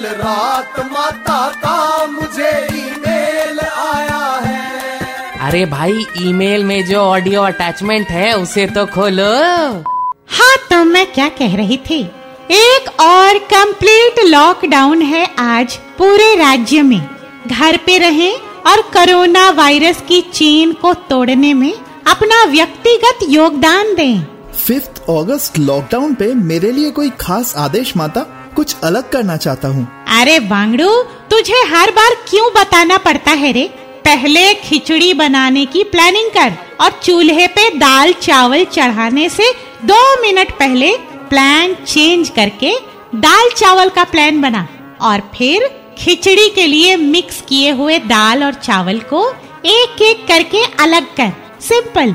कल रात माता का मुझे ईमेल आया है। अरे भाई ईमेल में जो ऑडियो अटैचमेंट है उसे तो खोलो। हाँ तो मैं क्या कह रही थी? एक और कंप्लीट लॉकडाउन है आज पूरे राज्य में। घर पे रहें और कोरोना वायरस की चेन को तोड़ने में अपना व्यक्तिगत योगदान दें। फिफ्थ अगस्त लॉकडाउन पे मेरे लिए कोई खास आदेश माता? कुछ अलग करना चाहता हूँ। अरे बांगड़ू तुझे हर बार क्यों बताना पड़ता है रे? पहले खिचड़ी बनाने की प्लानिंग कर और चूल्हे पे दाल चावल चढ़ाने से दो मिनट पहले प्लान चेंज करके दाल चावल का प्लान बना और फिर खिचड़ी के लिए मिक्स किए हुए दाल और चावल को एक एक करके अलग कर। सिंपल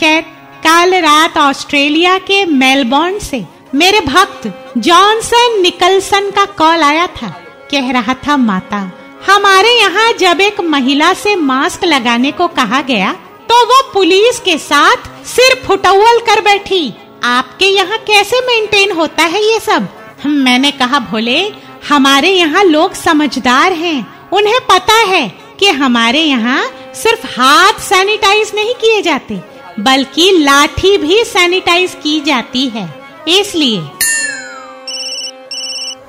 खैर, कल रात ऑस्ट्रेलिया के मेलबोर्न से। मेरे भक्त, जॉनसन निकलसन का कॉल आया था। कह रहा था, माता, हमारे यहाँ जब एक महिला से मास्क लगाने को कहा गया तो वो पुलिस के साथ सिर फुटौल कर बैठी। आपके यहाँ कैसे मेंटेन होता है ये सब? मैंने कहा, भोले, हमारे यहाँ लोग समझदार हैं। उन्हें पता है कि हमारे यहाँ सिर्फ़ हाथ सैनिटाइज नहीं किए जाते, बल्कि लाठी भी सैनिटाइज की जाती है। इसलिए।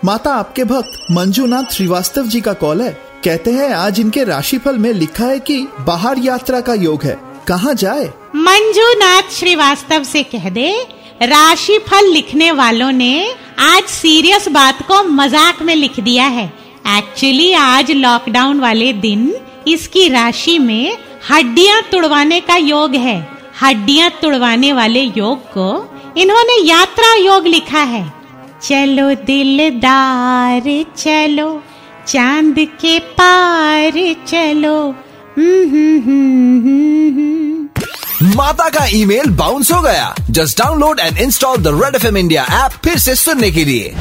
माता आपके भक्त मंजूनाथ श्रीवास्तव जी का कॉल है। कहते हैं आज इनके राशिफल में लिखा है कि बाहर यात्रा का योग है। कहाँ जाए? मंजूनाथ श्रीवास्तव से कह दे राशि फल लिखने वालों ने आज सीरियस बात को मज़ाक में लिख दिया है। एक्चुअली आज लॉकडाउन वाले दिन इसकी राशि में हड्डियाँ तुड़वाने का योग है। हड्डियाँ तुड़वाने वाले योग को इन्होंने यात्रा योग लिखा है। चलो दिलदार चलो। चाँद के पार चलो। हम्म, हम्म, हम्म। माता का ईमेल बाउंस हो गया। Just download and install the Red F M India app फिर से सुनने के लिए।